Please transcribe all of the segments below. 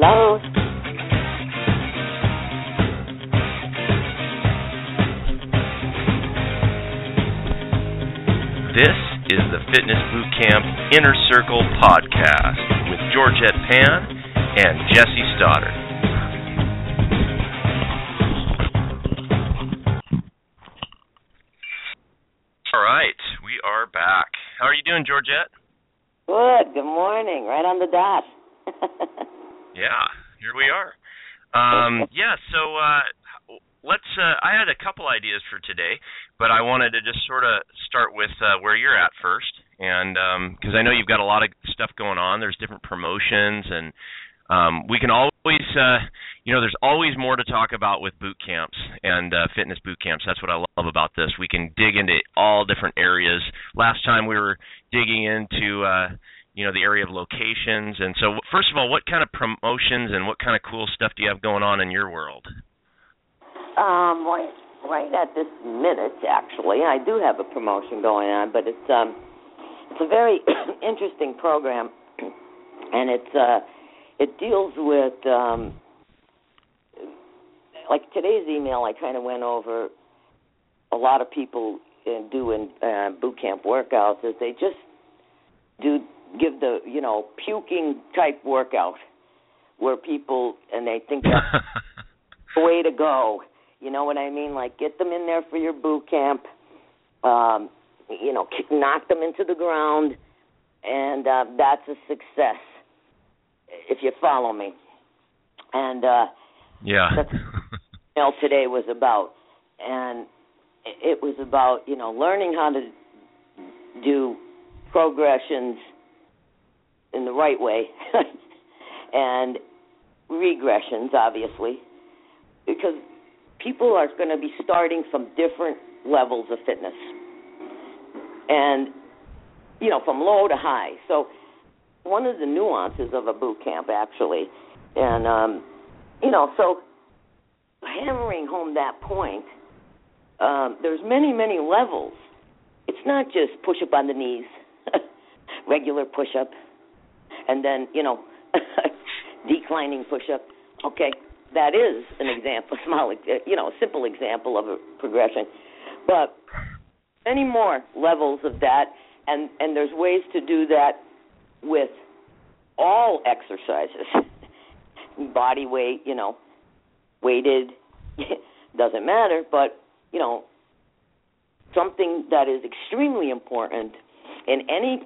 Hello. This is the Fitness Boot Camp Inner Circle podcast with Georgette Pann and Jesse Stoddard. All right, we are back. How are you doing, Georgette? Good. Good morning. Right on the dot. Yeah, here we are. Um, yeah, so uh, let's. Uh, I had a couple ideas for today, but I wanted to just sort of start with uh, where you're at first, and because I know you've got a lot of stuff going on. There's different promotions, and um, we can always, uh, you know, there's always more to talk about with boot camps and uh, fitness boot camps. That's what I love about this. We can dig into all different areas. Last time we were digging into. Uh, you know the area of locations. And so first of all what kind of promotions and what kind of cool stuff do you have going on in your world? Um, right, right at this minute, actually, I do have a promotion going on, but it's um, it's a very interesting program, and it's uh, it deals with um, like today's email. I kind of went over a lot of people in doing uh, boot camp workouts is they just do give the you know puking type workout where people and they think that's the way to go. You know what I mean? Like get them in there for your boot camp. Um, you know, kick, knock them into the ground, and uh, that's a success. If you follow me, and uh, yeah, that's what today was about, and it was about you know learning how to do progressions in the right way. And regressions obviously because people are going to be starting from different levels of fitness. And you know from low to high. So one of the nuances of a boot camp actually and um you know so hammering home that point um there's many many levels. It's not just push up on the knees regular push up and then you know declining push up okay that is an example small you know a simple example of a progression. But many more levels of that and and there's ways to do that with all exercises. Body weight you know weighted doesn't matter but you know something that is extremely important in any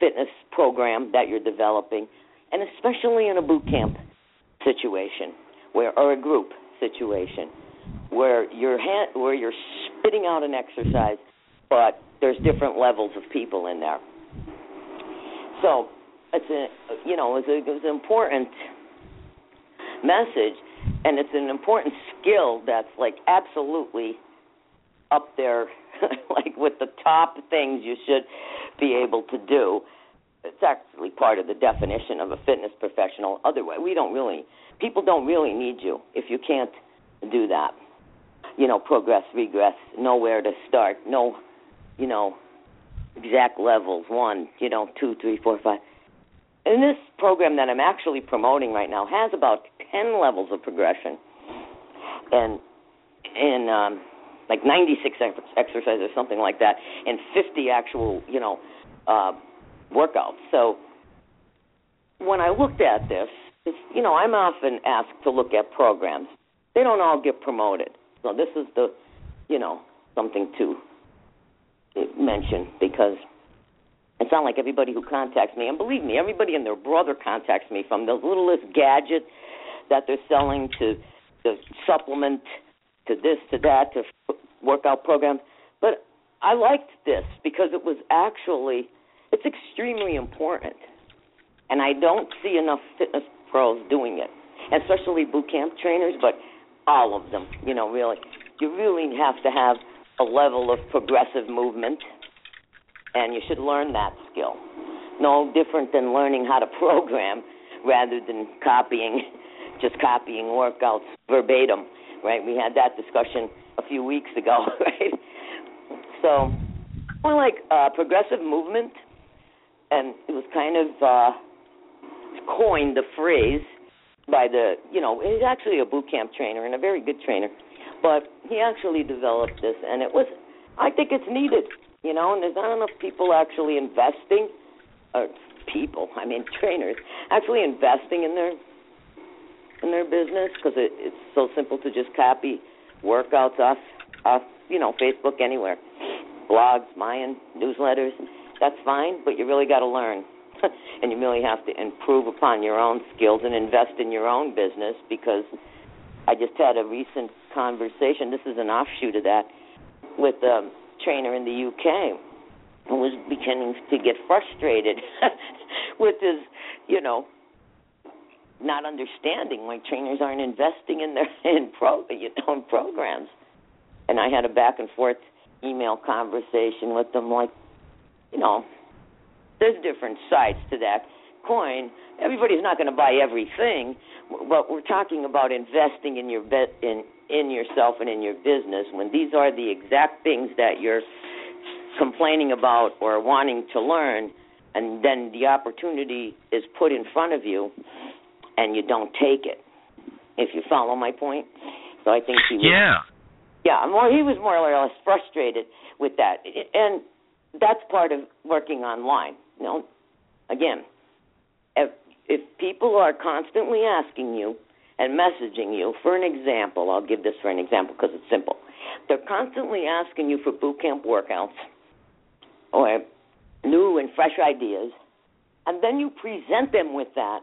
fitness program that you're developing, and especially in a boot camp situation where or a group situation where you're ha- where you're spitting out an exercise, but there's different levels of people in there. So it's a you know it's, a, it's an important message, and it's an important skill that's like absolutely up there, like with the top things you should be able to do. It's actually part of the definition of a fitness professional. Otherwise, we don't really, people don't really need you if you can't do that. You know, progress, regress, know where to start, know, you know, exact levels one, you know, two, three, four, five. And this program that I'm actually promoting right now has about 10 levels of progression. And in um, like 96 ex- exercises or something like that, and 50 actual, you know, uh, workouts. So when I looked at this, it's, you know, I'm often asked to look at programs. They don't all get promoted. So this is the, you know, something to mention because it's not like everybody who contacts me, and believe me, everybody and their brother contacts me from the littlest gadget that they're selling to the supplement to this to that to workout programs. But I liked this because it was actually it's extremely important, and I don't see enough fitness pros doing it, especially boot camp trainers, but all of them. You know, really, you really have to have a level of progressive movement, and you should learn that skill. No different than learning how to program rather than copying, just copying workouts verbatim right? We had that discussion a few weeks ago, right? So, more like uh, progressive movement, and it was kind of uh, coined the phrase by the you know he's actually a boot camp trainer and a very good trainer, but he actually developed this and it was I think it's needed you know and there's not enough people actually investing or people I mean trainers actually investing in their in their business because it, it's so simple to just copy workouts off off you know Facebook anywhere blogs Mayan newsletters that's fine but you really got to learn and you really have to improve upon your own skills and invest in your own business because I just had a recent conversation. This is an offshoot of that with a trainer in the UK who was beginning to get frustrated with his, you know, not understanding why trainers aren't investing in their in pro you know in programs. And I had a back and forth email conversation with them like, you know, there's different sides to that coin. Everybody's not going to buy everything, but we're talking about investing in your bet in in yourself and in your business when these are the exact things that you're complaining about or wanting to learn and then the opportunity is put in front of you and you don't take it. If you follow my point. So I think he was Yeah. Yeah, more he was more or less frustrated with that. And that's part of working online you know, again, if if people are constantly asking you and messaging you, for an example, I'll give this for an example because it's simple. They're constantly asking you for boot camp workouts or new and fresh ideas, and then you present them with that,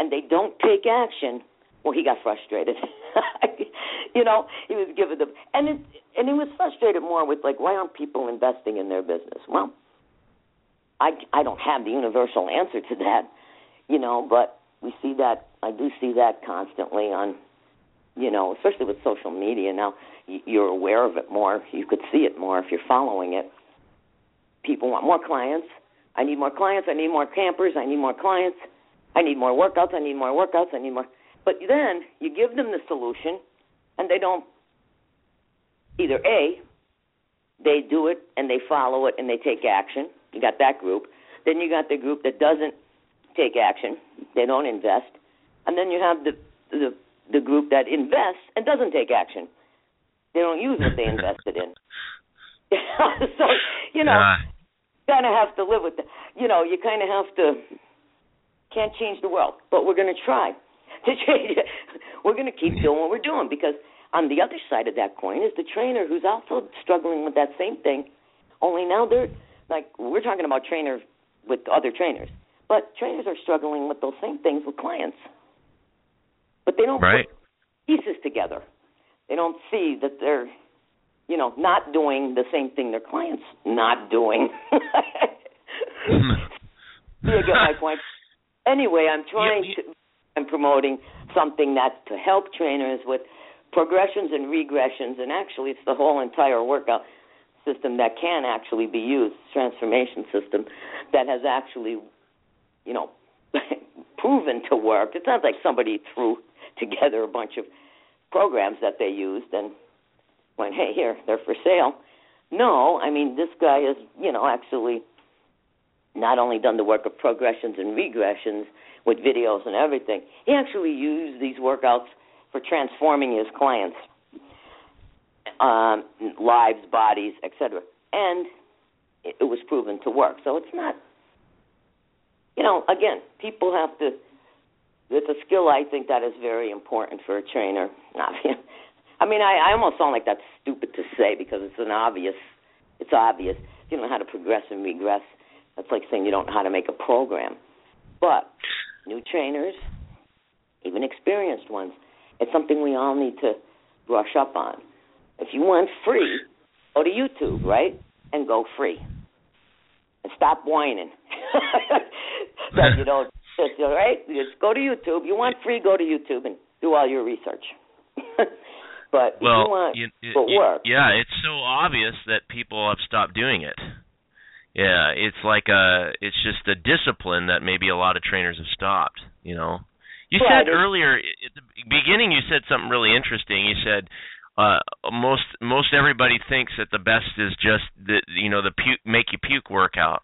and they don't take action. Well, he got frustrated. you know, he was given them, and it, and he was frustrated more with like, why aren't people investing in their business? Well, I I don't have the universal answer to that, you know, but we see that I do see that constantly on you know, especially with social media now, you're aware of it more. You could see it more if you're following it. People want more clients. I need more clients. I need more campers. I need more clients. I need more workouts. I need more workouts. I need more. But then you give them the solution, and they don't. Either a, they do it and they follow it and they take action, you got that group. Then you got the group that doesn't take action. They don't invest. And then you have the the the group that invests and doesn't take action. They don't use what they invested in. so you know, uh, kind of have to live with that. You know, you kind of have to can't change the world, but we're going to try to change it. We're going to keep doing what we're doing because on the other side of that coin is the trainer who's also struggling with that same thing. Only now they're like we're talking about trainers with other trainers, but trainers are struggling with those same things with clients. But they don't right. put pieces together. They don't see that they're, you know, not doing the same thing their clients not doing. Do you get my point. Anyway, I'm trying yeah, to. I'm promoting something that's to help trainers with progressions and regressions, and actually, it's the whole entire workout system that can actually be used, transformation system that has actually, you know, proven to work. It's not like somebody threw together a bunch of programs that they used and went, "Hey, here, they're for sale." No, I mean this guy is, you know, actually not only done the work of progressions and regressions with videos and everything. He actually used these workouts for transforming his clients um, lives, bodies, etc. And it, it was proven to work. So it's not, you know, again, people have to. It's a skill I think that is very important for a trainer. I mean, I, I almost sound like that's stupid to say because it's an obvious. It's obvious. You know how to progress and regress. That's like saying you don't know how to make a program. But new trainers, even experienced ones, it's something we all need to brush up on. If you want free, go to YouTube, right? And go free. And stop whining. that you don't just right. Just go to YouTube. You want free, go to YouTube and do all your research. but well, you want you, you, work. Yeah, it's so obvious that people have stopped doing it. Yeah, it's like a it's just a discipline that maybe a lot of trainers have stopped, you know. You said earlier at the beginning you said something really interesting. You said uh most most everybody thinks that the best is just the you know the puke make you puke workout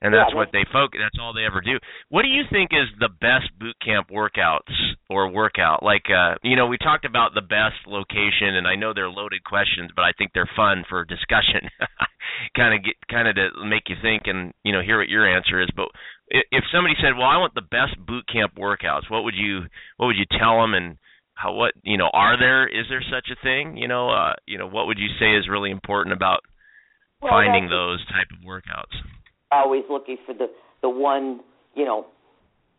and that's Yeah, what they focus. That's all they ever do. What do you think is the best boot camp workouts or workout? Like, uh, you know, we talked about the best location, and I know they're loaded questions, but I think they're fun for discussion. kind of get, kind of to make you think, and you know, hear what your answer is. But if somebody said, "Well, I want the best boot camp workouts," what would you what would you tell them, and how what you know are there is there such a thing? You know, uh, you know, what would you say is really important about Well, finding those type of workouts? Always looking for the the one you know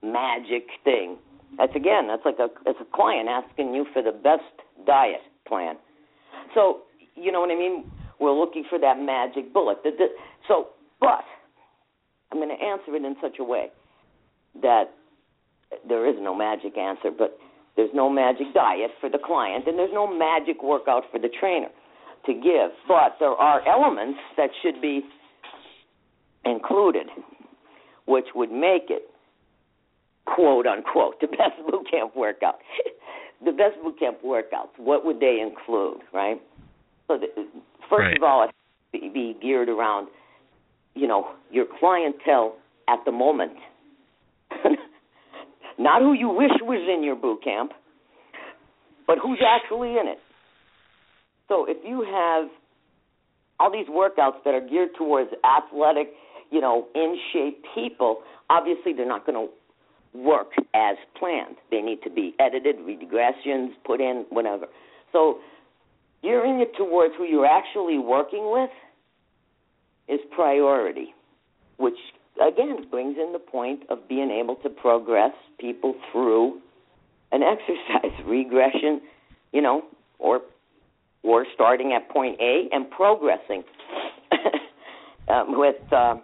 magic thing. That's again, that's like a it's a client asking you for the best diet plan. So you know what I mean. We're looking for that magic bullet. The, the, so, but I'm going to answer it in such a way that there is no magic answer, but there's no magic diet for the client, and there's no magic workout for the trainer to give. But there are elements that should be included, which would make it quote unquote the best boot camp workout. the best boot camp workouts. What would they include, right? So, the, first Right. of all, it has to be, be geared around, you know, your clientele at the moment. Not who you wish was in your boot camp, but who's actually in it. So if you have all these workouts that are geared towards athletic, you know, in shape people, obviously they're not going to work as planned. They need to be edited, regressions put in, whatever. So gearing it towards who you're actually working with is priority, which again brings in the point of being able to progress people through an exercise regression, you know, or or starting at point A and progressing um, with, uh,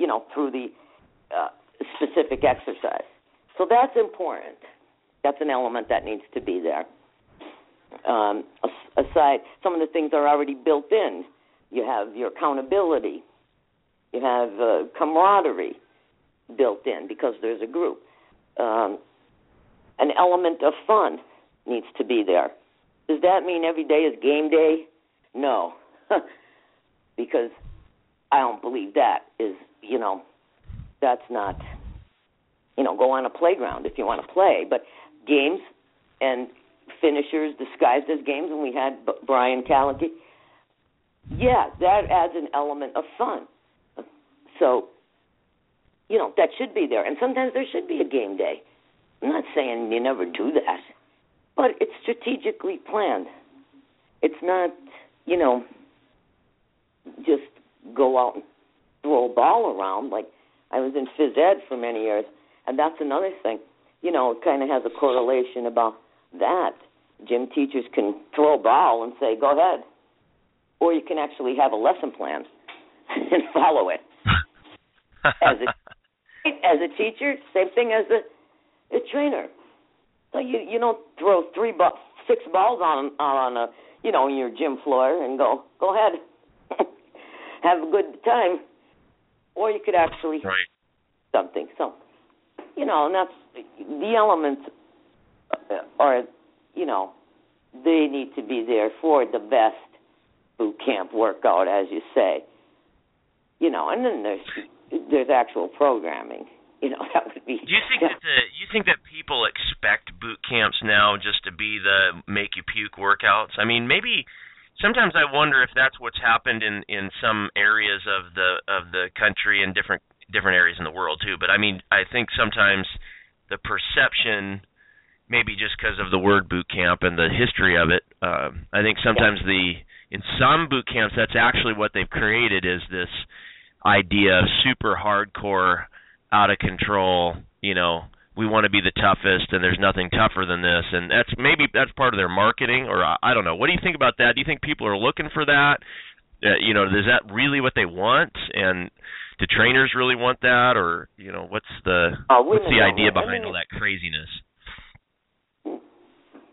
you know, through the uh, specific exercise. So that's important. That's an element that needs to be there. Um, aside, some of the things are already built in. You have your accountability. You have uh, camaraderie built in because there's a group. Um, an element of fun needs to be there. Does that mean every day is game day? No, because I don't believe that is you know that's not you know go on a playground if you want to play, but games and finishers disguised as games, and we had B- Brian Callaghan. Yeah, that adds an element of fun. So, you know, that should be there. And sometimes there should be a game day. I'm not saying you never do that, but it's strategically planned. It's not, you know, just go out and throw a ball around. Like I was in phys ed for many years, and that's another thing. You know, it kind of has a correlation about that. Gym teachers can throw a ball and say, "Go ahead," or you can actually have a lesson plan and follow it. As a as a teacher, same thing as a, a trainer. So you you don't throw three bu- six balls on on a you know your gym floor and go go ahead, have a good time, or you could actually Right. something. So you know, and that's the elements uh, are you know they need to be there for the best boot camp workout, as you say. You know, and then there's there's actual programming. You know, that would be. Do you think that the you think that people expect boot camps now just to be the make you puke workouts? I mean, maybe sometimes I wonder if that's what's happened in in some areas of the of the country and different different areas in the world too. But I mean, I think sometimes the perception maybe just because of the word boot camp and the history of it, um, I think sometimes the in some boot camps that's actually what they've created is this idea of super hardcore out of control, you know, we want to be the toughest and there's nothing tougher than this and that's maybe that's part of their marketing or I, I don't know. What do you think about that? Do you think people are looking for that? Uh, you know, is that really what they want and do trainers really want that or, you know, what's the Uh, what's the idea behind all that craziness?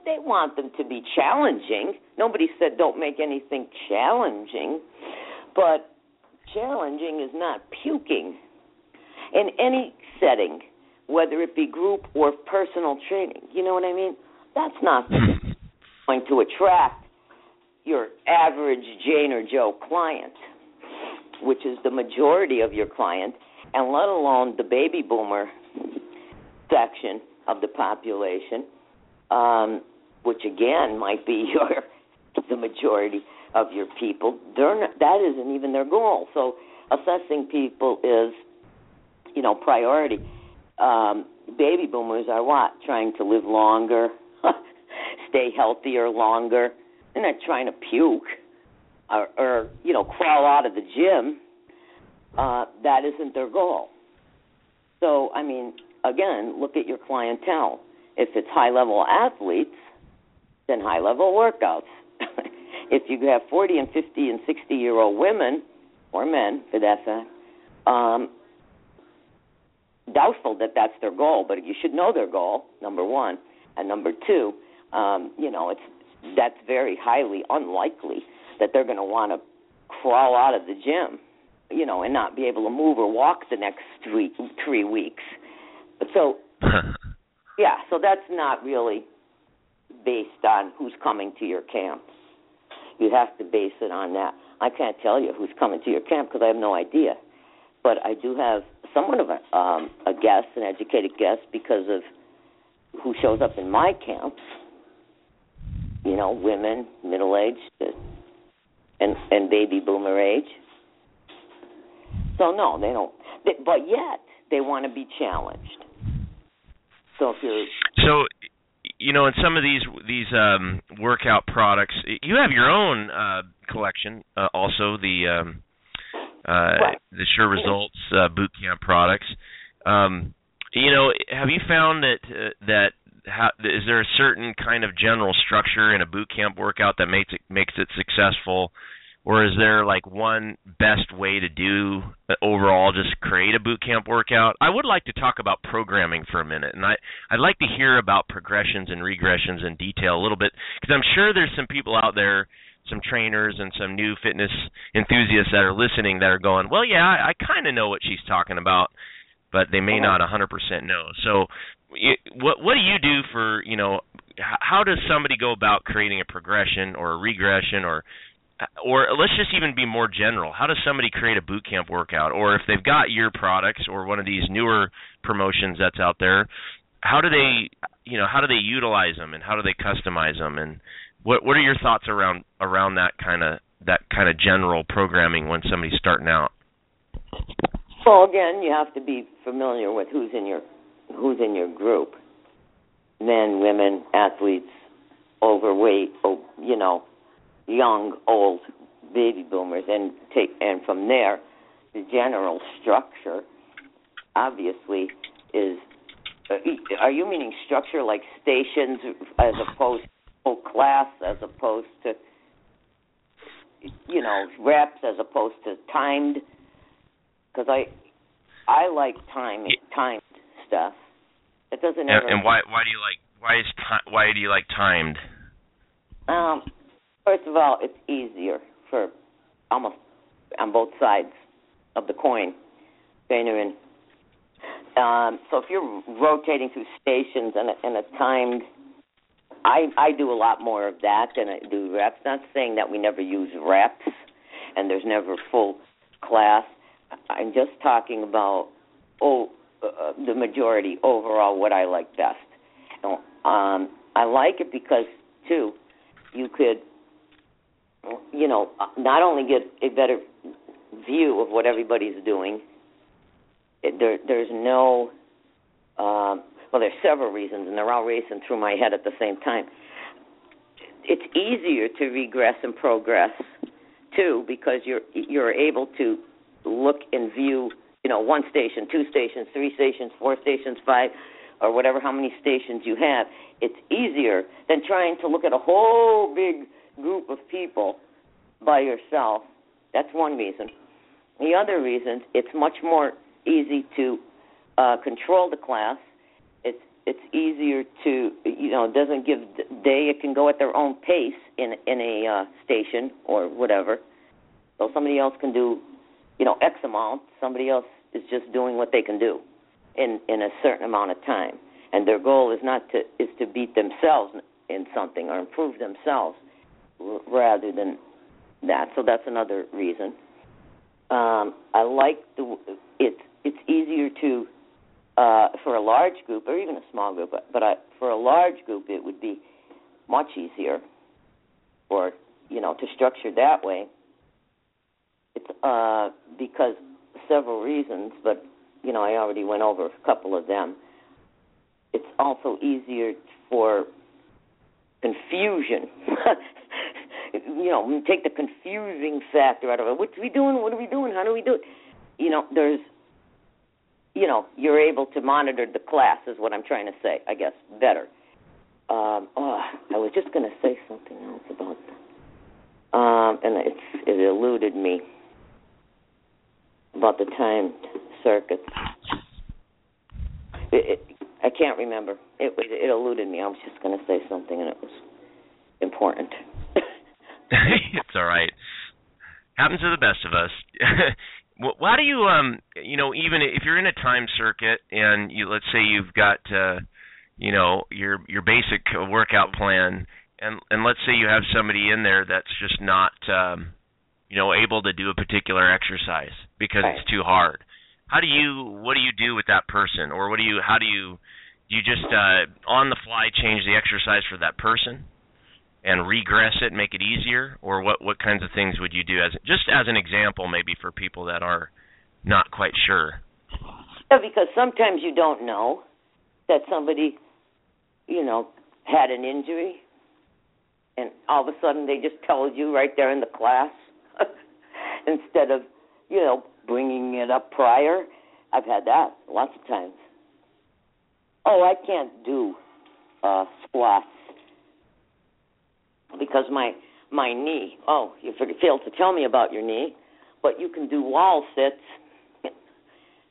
they want them to be challenging. Nobody said don't make anything challenging, but challenging is not puking in any setting, whether it be group or personal training. You know what I mean? That's not going to attract your average Jane or Joe client, which is the majority of your client. and let alone the baby boomer section of the population, um, which again might be your the majority of your people. They're not, that isn't even their goal. So assessing people is, you know, priority. Um, baby boomers are what? Trying to live longer, stay healthier longer. They're not trying to puke or, or you know crawl out of the gym. Uh, that isn't their goal. So I mean, again, look at your clientele. If it's high level athletes, then high level workouts. if you have 40 and 50 and 60 year old women or men, for that fact, um, doubtful that that's their goal. But you should know their goal. Number one, and number two, um, you know, it's that's very highly unlikely that they're going to want to crawl out of the gym, you know, and not be able to move or walk the next three three weeks. So, yeah, so that's not really based on who's coming to your camp. You have to base it on that. I can't tell you who's coming to your camp because I have no idea. But I do have somewhat of a, um, a guest, an educated guest, because of who shows up in my camps. You know, women, middle aged, and and baby boomer age. So no, they don't. They, but yet they want to be challenged. So if you're so you know in some of these these um workout products you have your own uh collection uh, also the um uh right. the sure results uh, boot camp products. Um you know have you found that uh, that how, is there a certain kind of general structure in a boot camp workout that makes it makes it successful? Or is there like one best way to do uh, overall just create a boot camp workout? I would like to talk about programming for a minute and i i'd like to hear about progressions and regressions in detail a little bit because i'm sure there's some people out there some trainers and some new fitness enthusiasts that are listening that are going well yeah i, I kind of know what she's talking about but they may uh-huh. not 100% know so what what do you do for you know how does somebody go about creating a progression or a regression or or let's just even be more general. How does somebody create a boot camp workout? Or if they've got your products or one of these newer promotions that's out there, how do they, you know, how do they utilize them and how do they customize them? And what what are your thoughts around around that kind of that kind of general programming when somebody's starting out? Well, again, you have to be familiar with who's in your who's in your group. Men, women, athletes, overweight, oh, you know, young, old baby boomers, and take and from there, the general structure obviously is. Are you meaning structure like stations as opposed whole class as opposed to you know reps as opposed to timed? Because I I like time timed stuff. It doesn't. And, ever, and why why do you like why is ti- why do you like timed? Um, First of all, it's easier for almost on both sides of the coin, and um, so if you're rotating through stations and a, and a timed, I I do a lot more of that than I do reps. Not saying that we never use reps and there's never full class. I'm just talking about oh uh, the majority overall what I like best. Um, I like it because too you could you know, not only get a better view of what everybody's doing. There, there's no, um, well, there's several reasons, and they're all racing through my head at the same time. It's easier to regress and progress too because you're you're able to look and view, you know, one station, two stations, three stations, four stations, five, or whatever how many stations you have. It's easier than trying to look at a whole big group of people by yourself. That's one reason. The other reason, it's much more easy to uh, control the class. It's easier to you know it doesn't give they it can go at their own pace in in a uh, station or whatever. So somebody else can do you know X amount. Somebody else is just doing what they can do in in a certain amount of time. And their goal is not to is to beat themselves in something or improve themselves rather than that. So that's another reason. Um, I like the it's it's easier to uh, for a large group or even a small group, but, but I, for a large group, it would be much easier, or you know, to structure that way. It's uh, because several reasons, but you know, I already went over a couple of them. It's also easier for confusion. you know, take the confusing factor out of it. What are we doing? What are we doing? How do we do it? You know, there's you know, you're able to monitor the class is what I'm trying to say, I guess, better. Um, oh, I was just going to say something else about that. Um, and it's, it eluded me about the timed circuits. It, it, I can't remember. It, it eluded me. I was just going to say something, and it was important. it's all right. Happens to the best of us. why do you um you know even if you're in a time circuit and you let's say you've got uh you know your your basic workout plan and and let's say you have somebody in there that's just not um you know able to do a particular exercise because right. it's too hard. How do you what do you do with that person? Or what do you how do you do you just uh on the fly change the exercise for that person and regress it, make it easier, or what what kinds of things would you do as just as an example, maybe for people that are not quite sure? Yeah, because sometimes you don't know that somebody, you know, had an injury, and all of a sudden they just told you right there in the class instead of, you know, bringing it up prior. I've had that lots of times. Oh, I can't do uh, squats because my my knee. Oh, you failed to tell me about your knee, but you can do wall sits.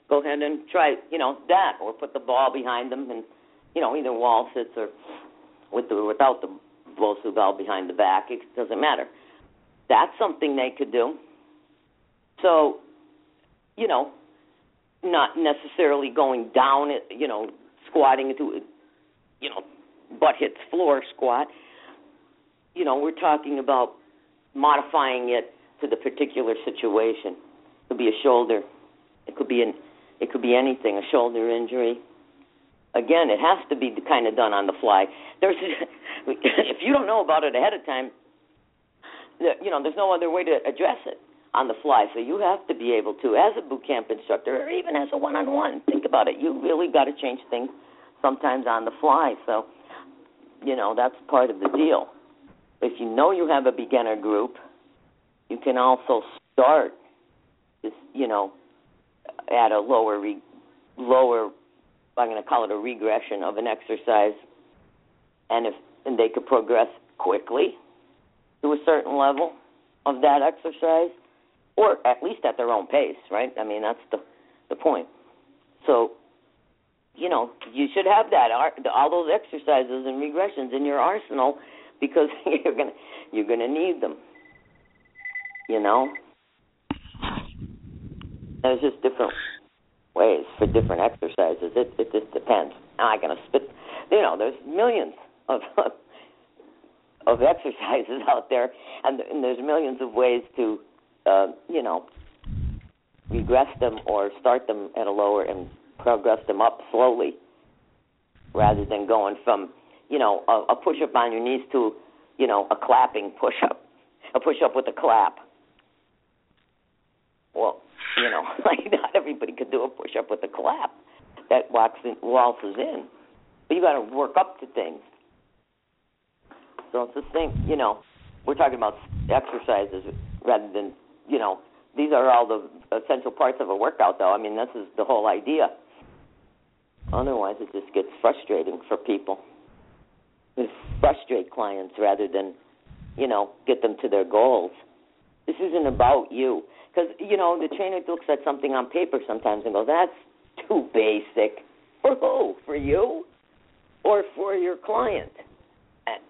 Go ahead and try, you know, that, or put the ball behind them, and you know, either wall sits or with the without the Bosu ball behind the back. It doesn't matter. That's something they could do. So, you know, not necessarily going down, you know, squatting into, you know, butt hits floor squat you know, we're talking about modifying it to the particular situation. It could be a shoulder. It could be an it could be anything, a shoulder injury. Again, it has to be kind of done on the fly. There's if you don't know about it ahead of time, you know, there's no other way to address it on the fly. So you have to be able to, as a boot camp instructor, or even as a one-on-one, think about it. You really got to change things sometimes on the fly. So, you know, that's part of the deal. If you know you have a beginner group, you can also start, you know, at a lower re, lower. I'm going to call it a regression of an exercise, and if and they could progress quickly to a certain level of that exercise, or at least at their own pace, right? I mean, that's the the point. So, you know, you should have that all those exercises and regressions in your arsenal because you're gonna you're gonna need them. You know, there's just different ways for different exercises. It it just depends. Am I gonna spit? You know, there's millions of of exercises out there, and, and there's millions of ways to, uh, you know, regress them or start them at a lower and progress them up slowly, rather than going from you know, a, a push up on your knees to, you know, a clapping push up, a push up with a clap. Well, you know, like not everybody could do a push up with a clap that walks in, waltzes in, but you got to work up to things. So it's the same, you know. We're talking about exercises rather than, you know, these are all the essential parts of a workout, though. I mean, this is the whole idea. Otherwise, it just gets frustrating for people frustrate clients rather than, you know, get them to their goals. This isn't about you. Because, you know, the trainer looks at something on paper sometimes and goes, that's too basic. For who? For you? Or for your client?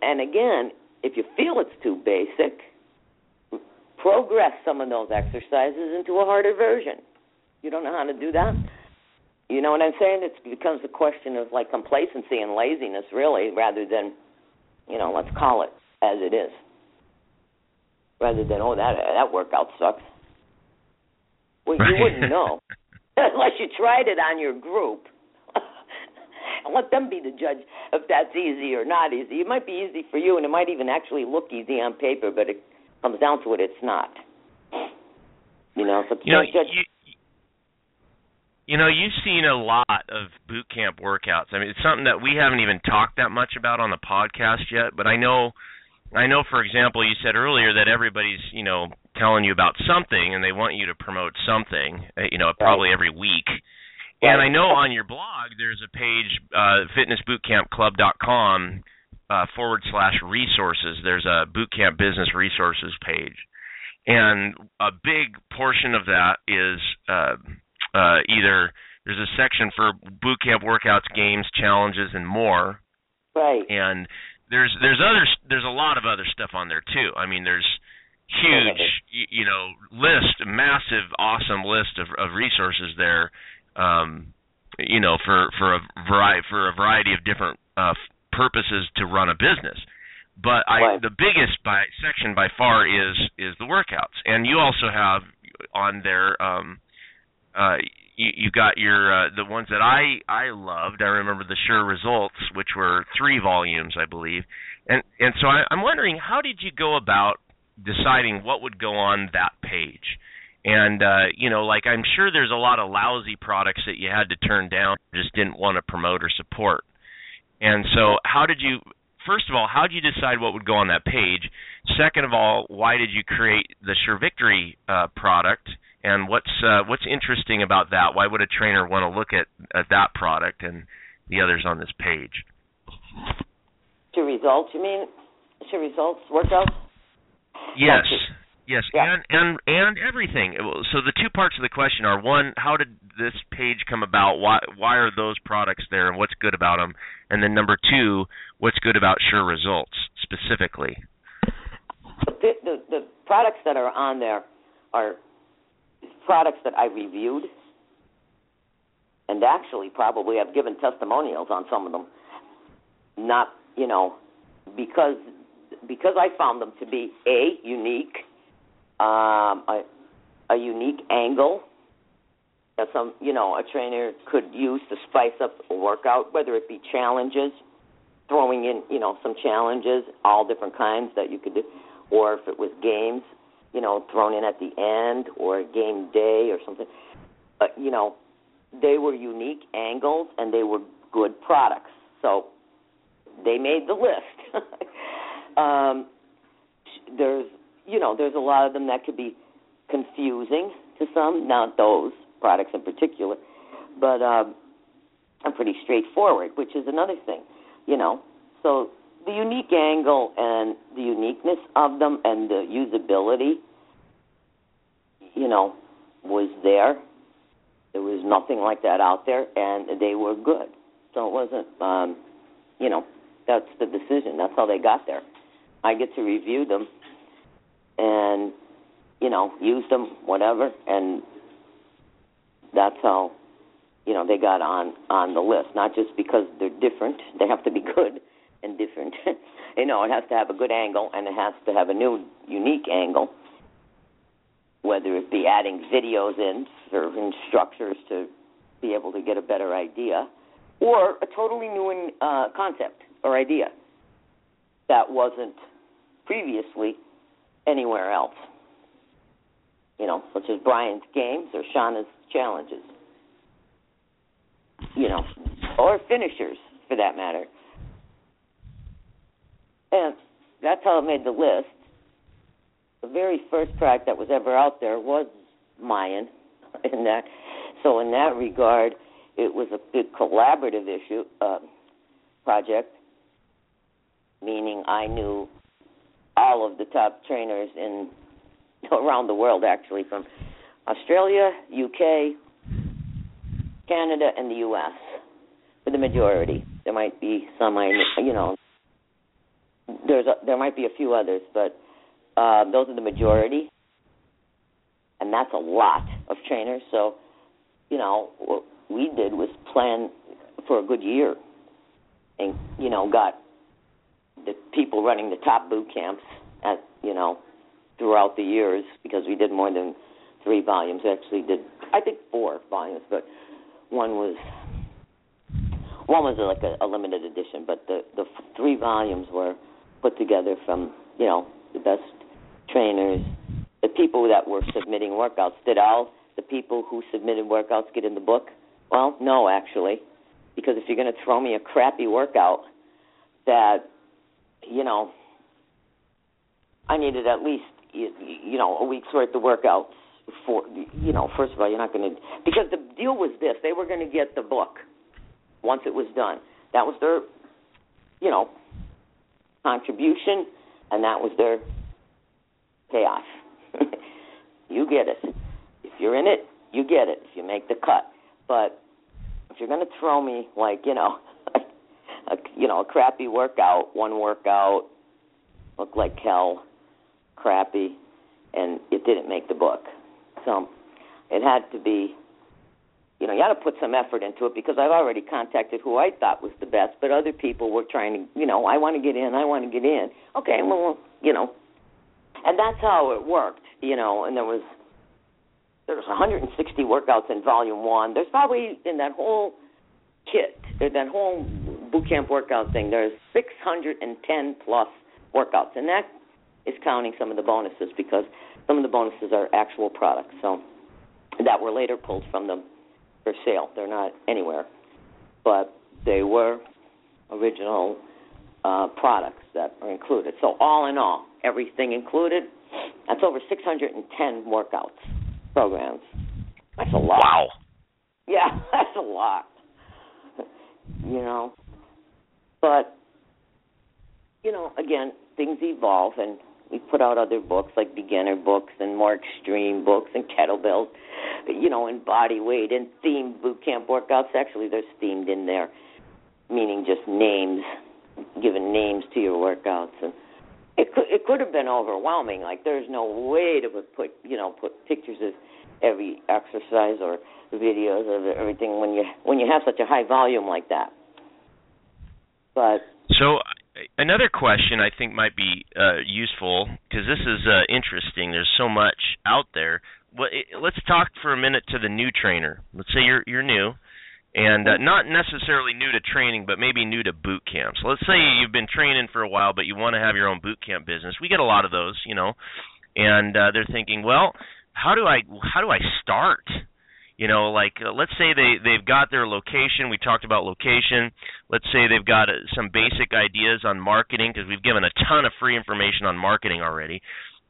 And again, if you feel it's too basic, progress some of those exercises into a harder version. You don't know how to do that? You know what I'm saying? It becomes a question of like complacency and laziness, really, rather than, you know, let's call it as it is, rather than oh that that workout sucks. Well, you wouldn't know. unless you tried it on your group. and let them be the judge if that's easy or not easy. It might be easy for you, and it might even actually look easy on paper, but it comes down to it, it's not. You know, so you know, you, you know, you've seen a lot of boot camp workouts. I mean, it's something that we haven't even talked that much about on the podcast yet, but I know I know for example you said earlier that everybody's, you know, telling you about something and they want you to promote something, uh, you know, probably every week. And I know on your blog there's a page, uh, fitnessbootcampclub.com uh, forward slash resources. There's a bootcamp business resources page, and a big portion of that is uh, uh, either there's a section for boot camp workouts, games, challenges, and more. Right. And there's there's other there's a lot of other stuff on there too. I mean, there's huge you know list, massive, awesome list of, of resources there. Um, you know, for for a variety for a variety of different uh, purposes to run a business. But I right. the biggest by section by far is is the workouts, and you also have on there. Um, uh, you, you got your uh, the ones that I I loved. I remember the Sure Results, which were three volumes, I believe. And and so I, I'm wondering, how did you go about deciding what would go on that page? And uh, you know, like I'm sure there's a lot of lousy products that you had to turn down, just didn't want to promote or support. And so, how did you? First of all, how did you decide what would go on that page? Second of all, why did you create the Sure Victory uh, product? And what's uh, what's interesting about that? Why would a trainer want to look at, at that product and the others on this page? To results, you mean? To results workouts? Yes. Yes, yeah. and and and everything. So the two parts of the question are: one, how did this page come about? Why why are those products there, and what's good about them? And then number two, what's good about Sure Results specifically? The, the, the products that are on there are products that I reviewed, and actually probably I've given testimonials on some of them. Not, you know, because because I found them to be a unique, um, a, a unique angle that some, you know, a trainer could use to spice up a workout, whether it be challenges, throwing in, you know, some challenges, all different kinds that you could do, or if it was games, you know, thrown in at the end or game day or something. But you know, they were unique angles and they were good products. So they made the list. um, there's you know, there's a lot of them that could be confusing to some, not those products in particular, but um, I'm pretty straightforward, which is another thing, you know. So the unique angle and the uniqueness of them and the usability, you know, was there. There was nothing like that out there, and they were good. So it wasn't, um, you know, that's the decision. That's how they got there. I get to review them and, you know, use them, whatever, and that's how, you know, they got on on the list. Not just because they're different; they have to be good and different. you know, it has to have a good angle and it has to have a new, unique angle. Whether it be adding videos in or instructors to be able to get a better idea, or a totally new uh, concept or idea that wasn't previously anywhere else. You know, such as Brian's games or Shauna's challenges. You know, or finishers for that matter. And that's how it made the list. The very first track that was ever out there was Mayan, in that. So in that regard, it was a big collaborative issue uh, project, meaning I knew all of the top trainers in around the world, actually, from Australia, UK, Canada, and the U.S. For the majority, there might be some I, you know, there's a, there might be a few others, but uh, those are the majority, and that's a lot of trainers. So, you know, what we did was plan for a good year, and you know, got the people running the top boot camps at you know throughout the years because we did more than three volumes. We actually did I think four volumes, but one was one was like a, a limited edition, but the the three volumes were put together from you know the best trainers, the people that were submitting workouts. Did all the people who submitted workouts get in the book? Well, no, actually, because if you're going to throw me a crappy workout that you know I needed at least you, know a week's worth of workouts for you know first of all you're not going to because the deal was this they were going to get the book once it was done that was their you know contribution and that was their payoff you get it. If you're in it you get it. If you make the cut. But if you're going to throw me like you know a you know a crappy workout one workout looked like hell crappy and it didn't make the book. So it had to be, you know, you had to put some effort into it because I've already contacted who I thought was the best, but other people were trying to, you know, I want to get in, I want to get in. Okay, well, you know, and that's how it worked, you know. And there was there was 160 workouts in Volume One. There's probably in that whole kit, that whole boot camp workout thing. There's 610 plus workouts, and that is counting some of the bonuses because some of the bonuses are actual products, so that were later pulled from them for sale. They're not anywhere, but they were original uh, products that are included. So all in all, everything included, that's over 610 workouts programs. That's a lot. Wow. Yeah, that's a lot. you know, but you know, again, things evolve, and we put out other books like beginner books and more extreme books and kettlebells, you know, and body weight and themed boot camp workouts. Actually, there's themed in there, meaning just names, giving names to your workouts, and it could it could have been overwhelming. Like there's no way to put you know put pictures of every exercise or videos of everything when you when you have such a high volume like that. But so another question I think might be uh, useful because this is uh, interesting. There's so much out there. Well, it, let's talk for a minute to the new trainer. Let's say you're you're new, and uh, not necessarily new to training, but maybe new to boot camps. Let's say you've been training for a while, but you want to have your own boot camp business. We get a lot of those, you know, and uh, they're thinking, well, how do I how do I start? you know like uh, let's say they they've got their location we talked about location let's say they've got uh, some basic ideas on marketing because we've given a ton of free information on marketing already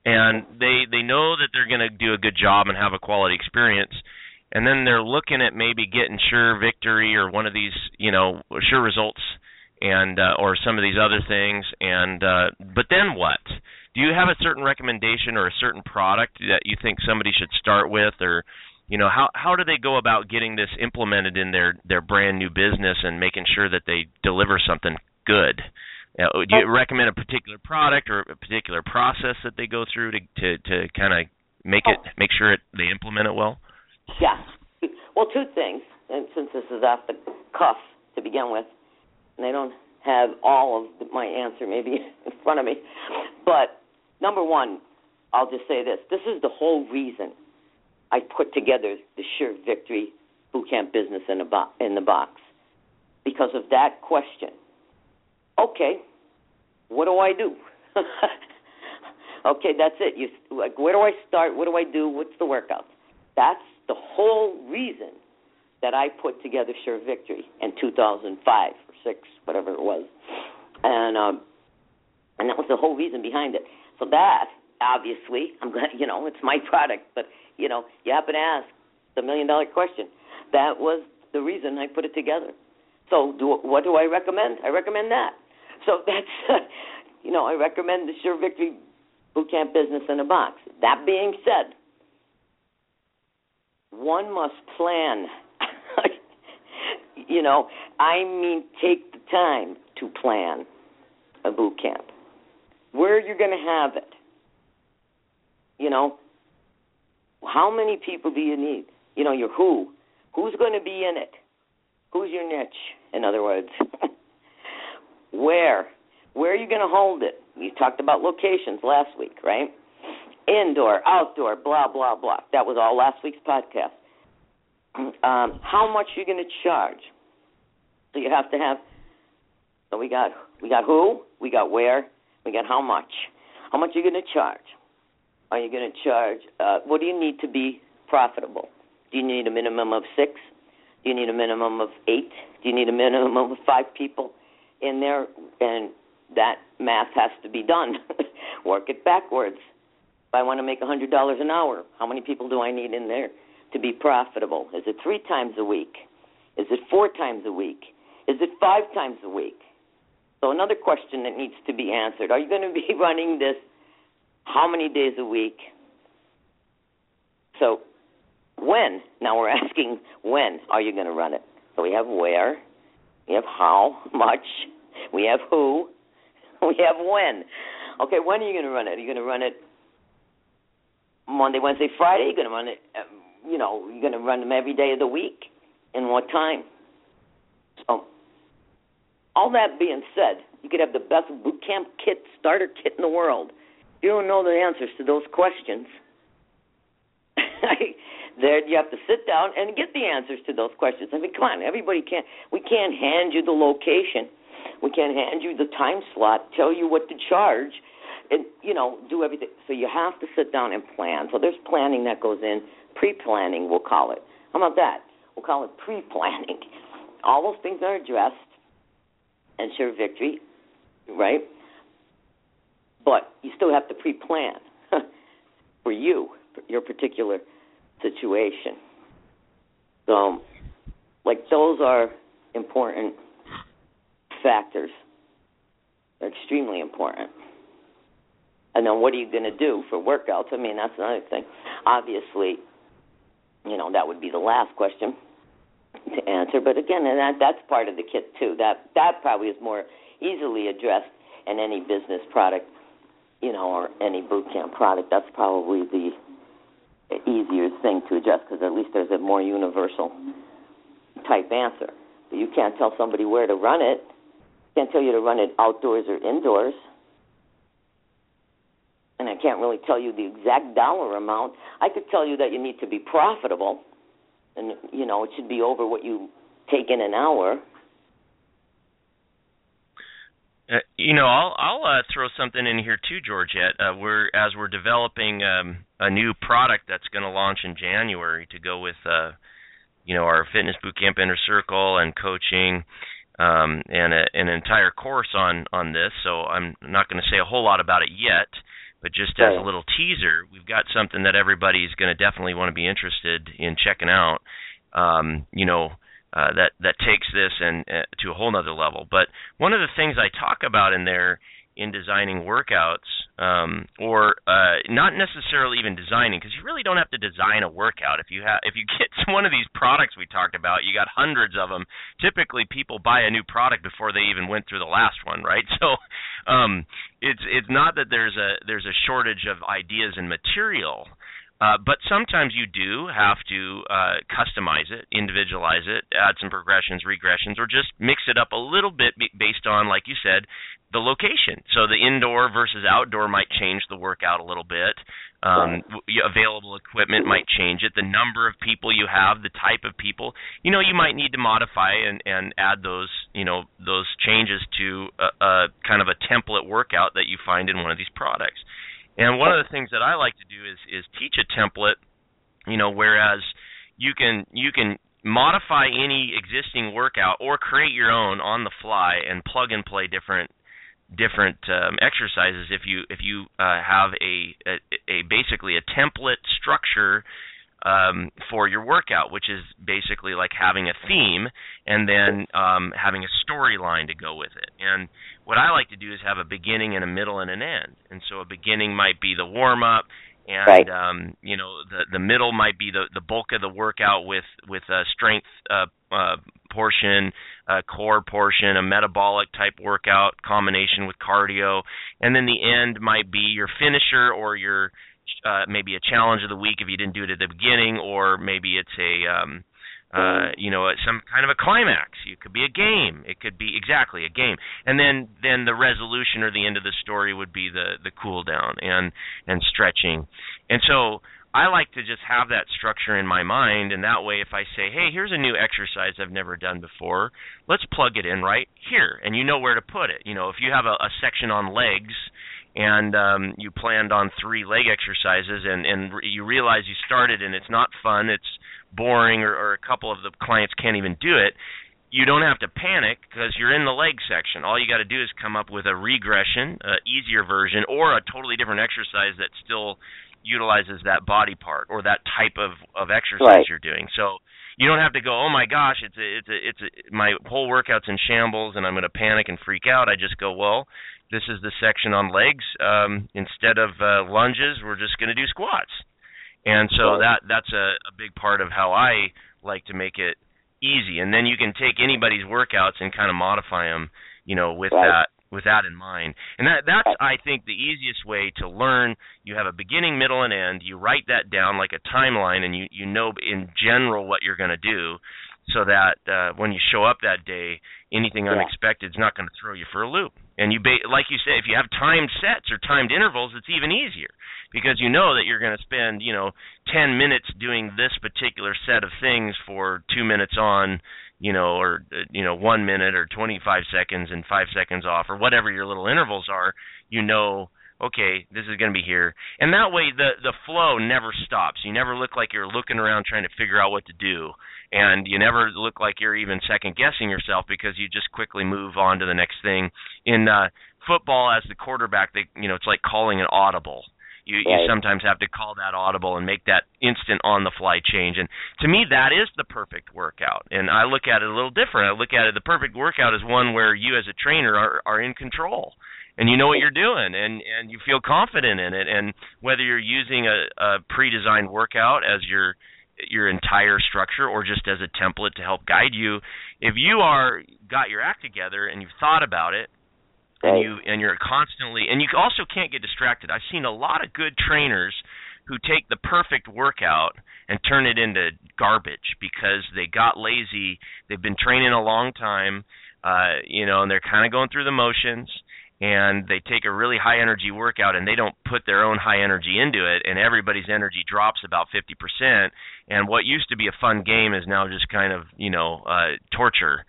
and they they know that they're going to do a good job and have a quality experience and then they're looking at maybe getting sure victory or one of these you know sure results and uh, or some of these other things. And uh, but then what? Do you have a certain recommendation or a certain product that you think somebody should start with? Or you know how how do they go about getting this implemented in their their brand new business and making sure that they deliver something good? Uh, do you recommend a particular product or a particular process that they go through to to to kind of make it make sure it they implement it well? Yeah well two things and since this is off the cuff to begin with and they don't have all of my answer maybe in front of me but number one i'll just say this this is the whole reason I put together the Sure Victory Boot Camp business in, bo- in the box because of that question. Okay, what do I do? okay, that's it. You like, where do I start? What do I do? What's the workout? That's the whole reason that I put together Sure Victory in 2005 or six, whatever it was, and um, and that was the whole reason behind it. So that obviously, I'm glad you know it's my product, but you know, you happen to ask the million dollar question. That was the reason I put it together. So, do, what do I recommend? I recommend that. So that's, you know, I recommend the Sure Victory Boot Camp Business in a Box. That being said, one must plan. you know, I mean, take the time to plan a boot camp. Where are you're going to have it. You know, how many people do you need? You know, your who. Who's going to be in it? Who's your niche, in other words? Where? Where are you going to hold it? We talked about locations last week, right? Indoor, outdoor, blah, blah, blah. That was all last week's podcast. um, how much you're going to charge. So you have to have. So we got we got who, we got where, we got how much. How much are you going to charge? Are you going to charge? Uh, what do you need to be profitable? Do you need a minimum of six? Do you need a minimum of eight? Do you need a minimum of five people in there? And that math has to be done. Work it backwards. I want to make a $100 an hour, how many people do I need in there to be profitable? Is it three times a week? Is it four times a week? Is it five times a week? So, another question that needs to be answered Are you going to be running this how many days a week? So, when? Now we're asking when are you going to run it? So we have where, we have how much, we have who, we have when. Okay, when are you going to run it? Are you going to run it Monday, Wednesday, Friday? You're going to run it, um, you know, you're going to run them every day of the week? And what time? So, all that being said, you could have the best boot camp kit, starter kit in the world. If you don't know the answers to those questions, there you have to sit down and get the answers to those questions. I mean, come on, everybody can't. We can't hand you the location. We can't hand you the time slot. Tell you what to charge, and you know, do everything. So you have to sit down and plan. So there's planning that goes in. Pre-planning, we'll call it. How about that? We'll call it pre-planning. All those things are addressed. In Sure Victory, right? But you still have to pre-plan for you, your particular situation. So, like, those are important factors. They're extremely important. And then what are you going to do for workouts? I mean, that's another thing. Obviously, you know, that would be the last question to answer. But again, and that that's part of the kit too. That that probably is more easily addressed in any business product, you know, or any boot camp product. That's probably the easier thing to adjust because at least there's a more universal type answer. But you can't tell somebody where to run it. Can't tell you to run it outdoors or indoors. And I can't really tell you the exact dollar amount. I could tell you that you need to be profitable, and you know it should be over what you take in an hour. Uh, you know, I'll I'll uh, throw something in here too, Georgette. Uh, we're as we're developing um, a new product that's going to launch in January to go with, uh, you know, our fitness boot camp inner circle and coaching, um, and a, an entire course on on this. So I'm not going to say a whole lot about it yet, but just as a little teaser, we've got something that everybody's going to definitely want to be interested in checking out. Um, you know uh, that that takes this and uh, to a whole nother level. But one of the things I talk about in there in designing workouts, um, or uh, not necessarily even designing, because you really don't have to design a workout. If you have, if you get one of these products we talked about, you got hundreds of them. Typically, people buy a new product before they even went through the last one, right? So, um, it's it's not that there's a there's a shortage of ideas and material. Uh, but sometimes you do have to uh, customize it, individualize it, add some progressions, regressions, or just mix it up a little bit based on, like you said, the location. So the indoor versus outdoor might change the workout a little bit. Um, available equipment might change it. The number of people you have, the type of people, you know, you might need to modify and, and add those, you know, those changes to a, a kind of a template workout that you find in one of these products. And one of the things that I like to do is is teach a template, you know, whereas you can you can modify any existing workout or create your own on the fly and plug and play different different um, exercises if you if you uh, have a, a a basically a template structure um, for your workout, which is basically like having a theme and then um, having a storyline to go with it. And what I like to do is have a beginning and a middle and an end. And so a beginning might be the warm up, and right. um, you know the the middle might be the the bulk of the workout with with a strength uh, uh, portion, a core portion, a metabolic type workout combination with cardio, and then the end might be your finisher or your uh, maybe a challenge of the week if you didn't do it at the beginning, or maybe it's a um, uh, you know some kind of a climax. It could be a game. It could be exactly a game, and then then the resolution or the end of the story would be the the cool down and and stretching. And so I like to just have that structure in my mind, and that way, if I say, "Hey, here's a new exercise I've never done before," let's plug it in right here, and you know where to put it. You know, if you have a, a section on legs, and um, you planned on three leg exercises, and and you realize you started and it's not fun, it's boring, or, or a couple of the clients can't even do it. You don't have to panic because you're in the leg section. All you got to do is come up with a regression, a easier version, or a totally different exercise that still utilizes that body part or that type of of exercise right. you're doing. So you don't have to go, oh my gosh, it's a, it's a, it's a, my whole workout's in shambles and I'm going to panic and freak out. I just go, well, this is the section on legs. Um, instead of uh, lunges, we're just going to do squats. And so that that's a, a big part of how I like to make it easy. And then you can take anybody's workouts and kind of modify them, you know, with right. that with that in mind. And that that's I think the easiest way to learn. You have a beginning, middle, and end. You write that down like a timeline, and you you know in general what you're going to do, so that uh, when you show up that day, anything yeah. unexpected is not going to throw you for a loop. And you ba- like you say, if you have timed sets or timed intervals, it's even easier because you know that you're going to spend you know 10 minutes doing this particular set of things for two minutes on you know, or you know, one minute or 25 seconds and five seconds off, or whatever your little intervals are, you know, okay, this is going to be here, and that way the the flow never stops. You never look like you're looking around trying to figure out what to do, and you never look like you're even second guessing yourself because you just quickly move on to the next thing. In uh, football, as the quarterback, they you know, it's like calling an audible you, right. you sometimes have to call that audible and make that instant on the fly change. And to me, that is the perfect workout. And I look at it a little different. I look at it the perfect workout is one where you as a trainer are are in control and you know what you're doing and and you feel confident in it and whether you're using a, a pre-designed workout as your your entire structure or just as a template to help guide you if you are got your act together and you've thought about it and you and you're constantly and you also can't get distracted. I've seen a lot of good trainers who take the perfect workout and turn it into garbage because they got lazy. They've been training a long time, uh, you know, and they're kind of going through the motions. And they take a really high energy workout and they don't put their own high energy into it, and everybody's energy drops about 50%. And what used to be a fun game is now just kind of, you know, uh, torture,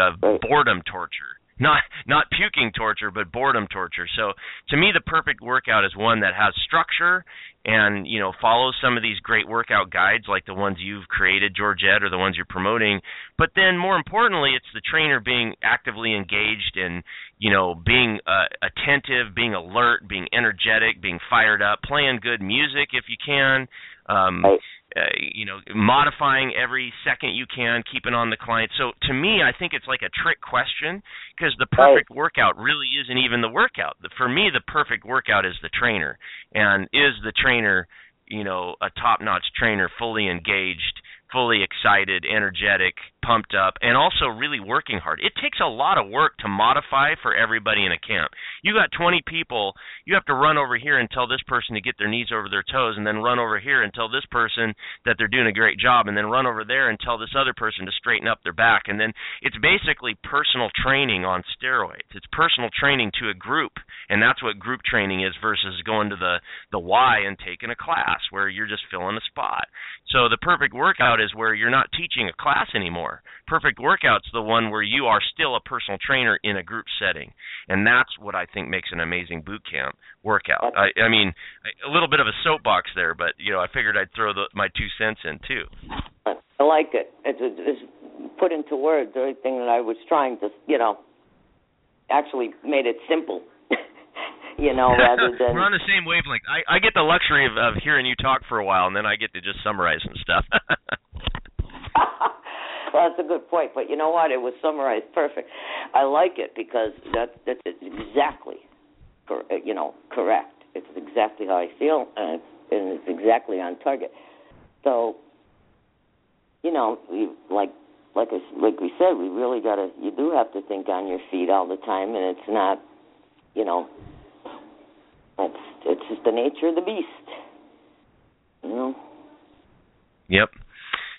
uh, boredom torture not not puking torture but boredom torture. So to me the perfect workout is one that has structure and you know follows some of these great workout guides like the ones you've created georgette or the ones you're promoting. But then more importantly it's the trainer being actively engaged and you know being uh, attentive being alert being energetic being fired up playing good music if you can. Um right uh, you know modifying every second you can keeping on the client. So to me i think it's like a trick question because the perfect right. workout really isn't even the workout. For me the perfect workout is the trainer. And is the trainer you know a top notch trainer fully engaged fully excited, energetic, pumped up, and also really working hard. It takes a lot of work to modify for everybody in a camp. You got 20 people, you have to run over here and tell this person to get their knees over their toes, and then run over here and tell this person that they're doing a great job, and then run over there and tell this other person to straighten up their back. And then it's basically personal training on steroids. It's personal training to a group, and that's what group training is versus going to the the Y and taking a class where you're just filling a spot. So the perfect workout is where you're not teaching a class anymore. Perfect workout's the one where you are still a personal trainer in a group setting, and that's what I think makes an amazing boot camp workout. I, I mean, a little bit of a soapbox there, but you know, I figured I'd throw the, my two cents in too. I like it. It's, it's put into words everything that I was trying to, you know, actually made it simple you know, rather than we're on the same wavelength. I, I get the luxury of, of hearing you talk for a while, and then I get to just summarize some stuff. well, that's a good point, but you know what? It was summarized perfect. I like it because that that's exactly, cor- uh, you know, correct. It's exactly how I feel, and it's, and it's exactly on target. So, you know, we like like I, like we said, we really got to. You do have to think on your feet all the time, and it's not, you know, it's it's just the nature of the beast. You know. Yep.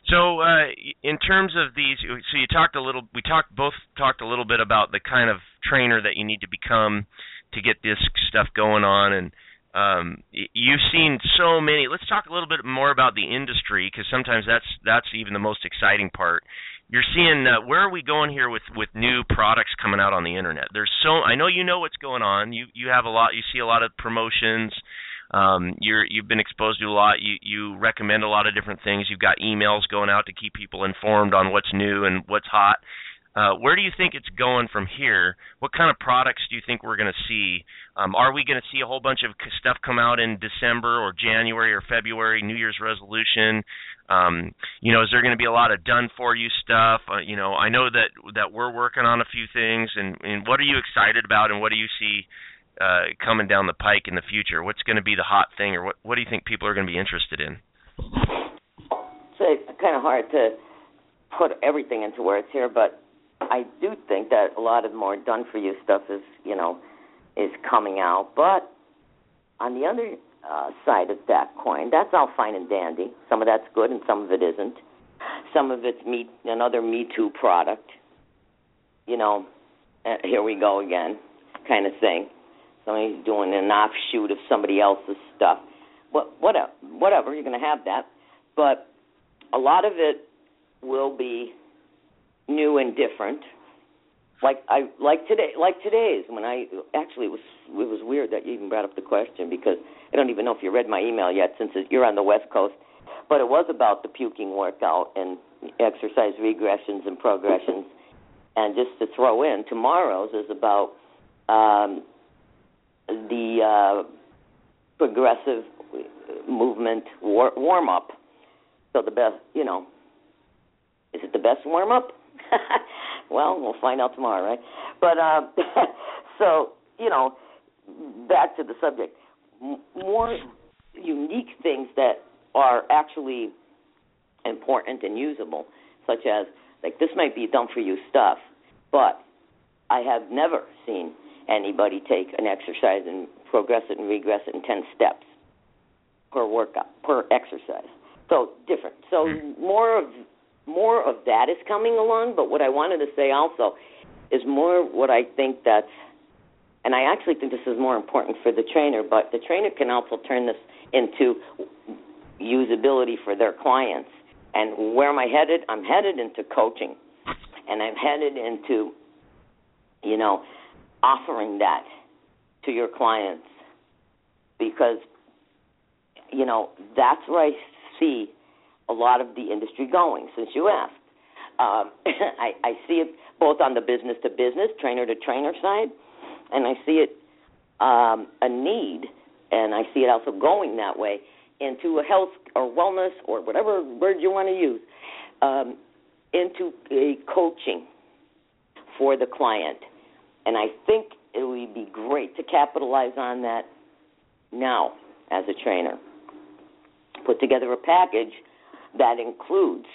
So, uh, in terms of these, so you talked a little. We talked both talked a little bit about the kind of trainer that you need to become to get this stuff going on, and um, you've seen so many. Let's talk a little bit more about the industry because sometimes that's that's even the most exciting part. You're seeing uh, where are we going here with with new products coming out on the internet? There's so I know you know what's going on. You you have a lot. You see a lot of promotions. Um, you're you've been exposed to a lot. You you recommend a lot of different things. You've got emails going out to keep people informed on what's new and what's hot. Uh, where do you think it's going from here? What kind of products do you think we're going to see? Um, are we going to see a whole bunch of stuff come out in December or January or February, New Year's resolution? Um, you know, is there going to be a lot of done for you stuff? Uh, you know, I know that that we're working on a few things, and, and what are you excited about, and what do you see uh, coming down the pike in the future? What's going to be the hot thing, or what what do you think people are going to be interested in? It's kind of hard to put everything into words here, but I do think that a lot of more done for you stuff is, you know, is coming out. But on the other uh, side of that coin, that's all fine and dandy. Some of that's good, and some of it isn't. Some of it's me another Me Too product. You know, uh, here we go again, kind of thing. Somebody's doing an offshoot of somebody else's stuff. But whatever, whatever, you're going to have that. But a lot of it will be new and different. Like I like today, like today's when I actually it was it was weird that you even brought up the question because I don't even know if you read my email yet since you're on the West Coast, but it was about the puking workout and exercise regressions and progressions. And just to throw in, tomorrow's is about um, the uh, progressive movement war- warm up. So the best, you know, is it the best warm up? well, we'll find out tomorrow, right? But uh, so you know, back to the subject. M- more unique things that are actually important and usable, such as like this might be done for you stuff, but I have never seen anybody take an exercise and progress it and regress it in ten steps per workout per exercise. So different. So hmm. more of more of that is coming along. But what I wanted to say also is more what I think that's, and I actually think this is more important for the trainer, but the trainer can also turn this into usability for their clients. And where am I headed? I'm headed into coaching, and I'm headed into, you know, offering that to your clients because, you know, that's where I see a lot of the industry going, since you asked. Um, I, I see it both on the business to business, trainer to trainer side, and I see it um, a need, and I see it also going that way into a health or wellness or whatever word you want to use, um, into a coaching for the client. And I think it would be great to capitalize on that now as a trainer. Put together a package that includes,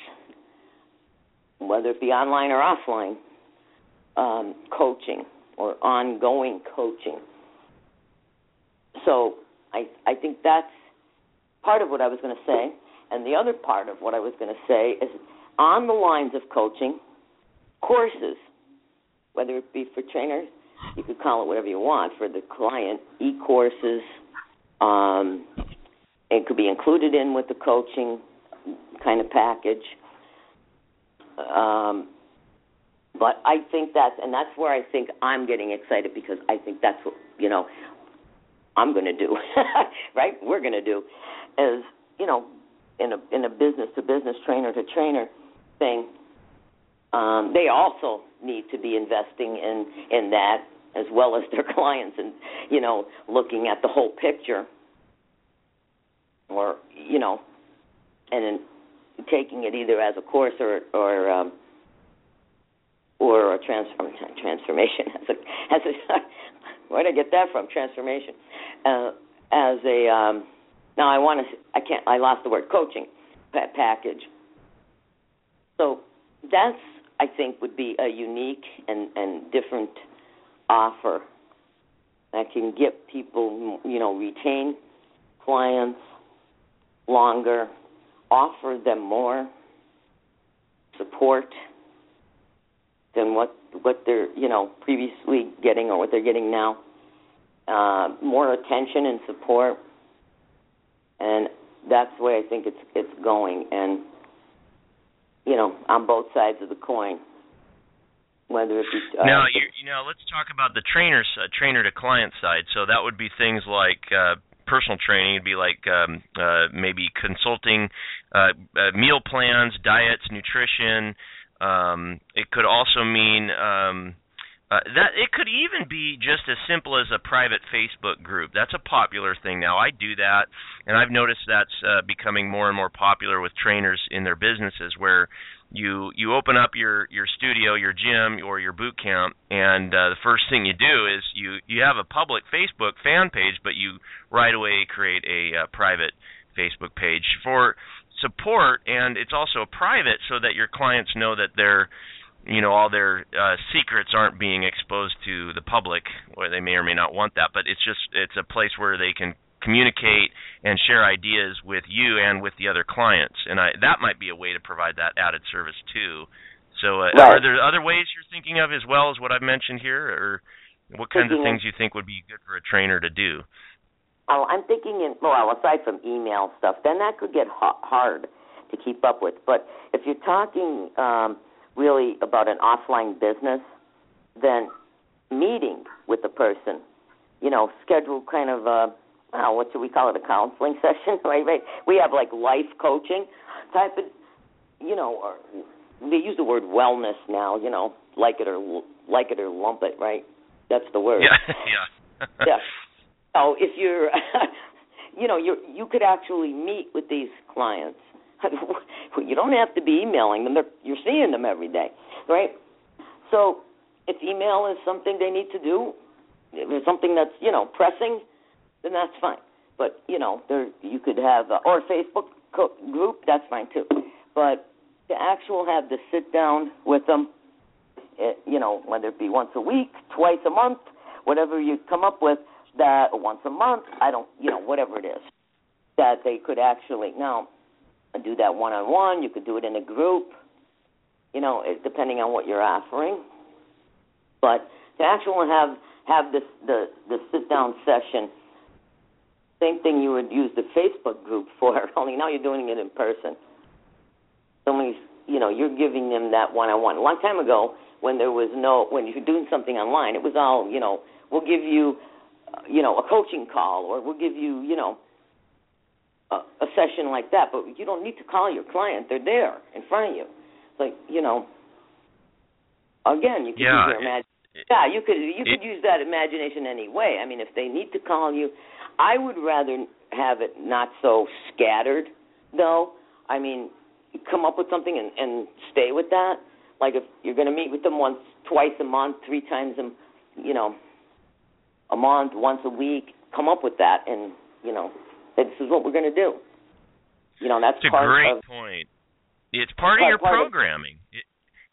whether it be online or offline, um, coaching or ongoing coaching. So I I think that's part of what I was going to say, and the other part of what I was going to say is on the lines of coaching courses, whether it be for trainers, you could call it whatever you want for the client, e-courses. Um, it could be included in with the coaching kind of package. Um, but I think that's, and that's where I think I'm getting excited because I think that's what you know I'm going to do, right? We're going to do, is you know, in a in a business to business, trainer to trainer thing. Um, they also need to be investing in in that as well as their clients, and you know, looking at the whole picture, or you know, and in taking it either as a course or or um, or a transform transformation as a as a where did I get that from? Transformation. Uh, as a um, now I want to I can't I lost the word coaching package. So that's I think would be a unique and and different offer that can get people you know retain clients longer offer them more support than what what they're you know previously getting or what they're getting now. uh, more attention and support, and that's the way I think it's it's going. And you know, on both sides of the coin, whether it be uh, now you, you know, let's talk about the trainers uh, trainer to client side. So that would be things like uh, personal training. It'd be like um, uh, maybe consulting, uh, uh, meal plans, diets, nutrition. Um, it could also mean um, uh, that it could even be just as simple as a private Facebook group. That's a popular thing now. I do that, and I've noticed that's uh, becoming more and more popular with trainers in their businesses, where you you open up your your studio, your gym, or your boot camp, and uh, the first thing you do is you you have a public Facebook fan page, but you right away create a uh, private Facebook page for support, and it's also private so that your clients know that they're you know all their uh, secrets aren't being exposed to the public, or they may or may not want that. But it's just it's a place where they can communicate and share ideas with you and with the other clients, and I, that might be a way to provide that added service too. So, uh, right. are there other ways you're thinking of as well as what I've mentioned here, or what kinds thinking of things you think would be good for a trainer to do? Oh, I'm thinking in well, aside from email stuff, then that could get hard to keep up with. But if you're talking um, really about an offline business, then meeting with the person, you know, schedule kind of a, oh, what should we call it, a counseling session, right? Right. We have like life coaching type of, you know, or they use the word wellness now, you know, like it or like it or lump it, right? That's the word. Yeah, yeah. yeah. So if you're, you know, you you could actually meet with these clients you don't have to be emailing them. They're, you're seeing them every day, right? So if email is something they need to do, if it's something that's you know pressing, then that's fine. But you know, there you could have uh, or Facebook co- group. That's fine too. But to actual have to sit down with them, it, you know, whether it be once a week, twice a month, whatever you come up with, that once a month, I don't, you know, whatever it is, that they could actually now do that one on one. You could do it in a group. You know, it, depending on what you're offering. But to actually have have this the the sit down session, same thing you would use the Facebook group for. Only now you're doing it in person. Somebody's, you know, you're giving them that one on one. A long time ago, when there was no, when you're doing something online, it was all, you know, we'll give you, uh, you know, a coaching call, or we'll give you, you know, a, a session like that, but you don't need to call your client; they're there in front of you. It's like you know, again, you could yeah, use your imagination. Yeah, you could you could use that imagination any way. I mean, if they need to call you, I would rather have it not so scattered, though. I mean, come up with something and, and stay with that. Like if you're going to meet with them once, twice a month, three times a, you know, a month, once a week, come up with that and you know this is what we're going to do. You know, that's it's part a great of, point. It's part of your part of- programming. It,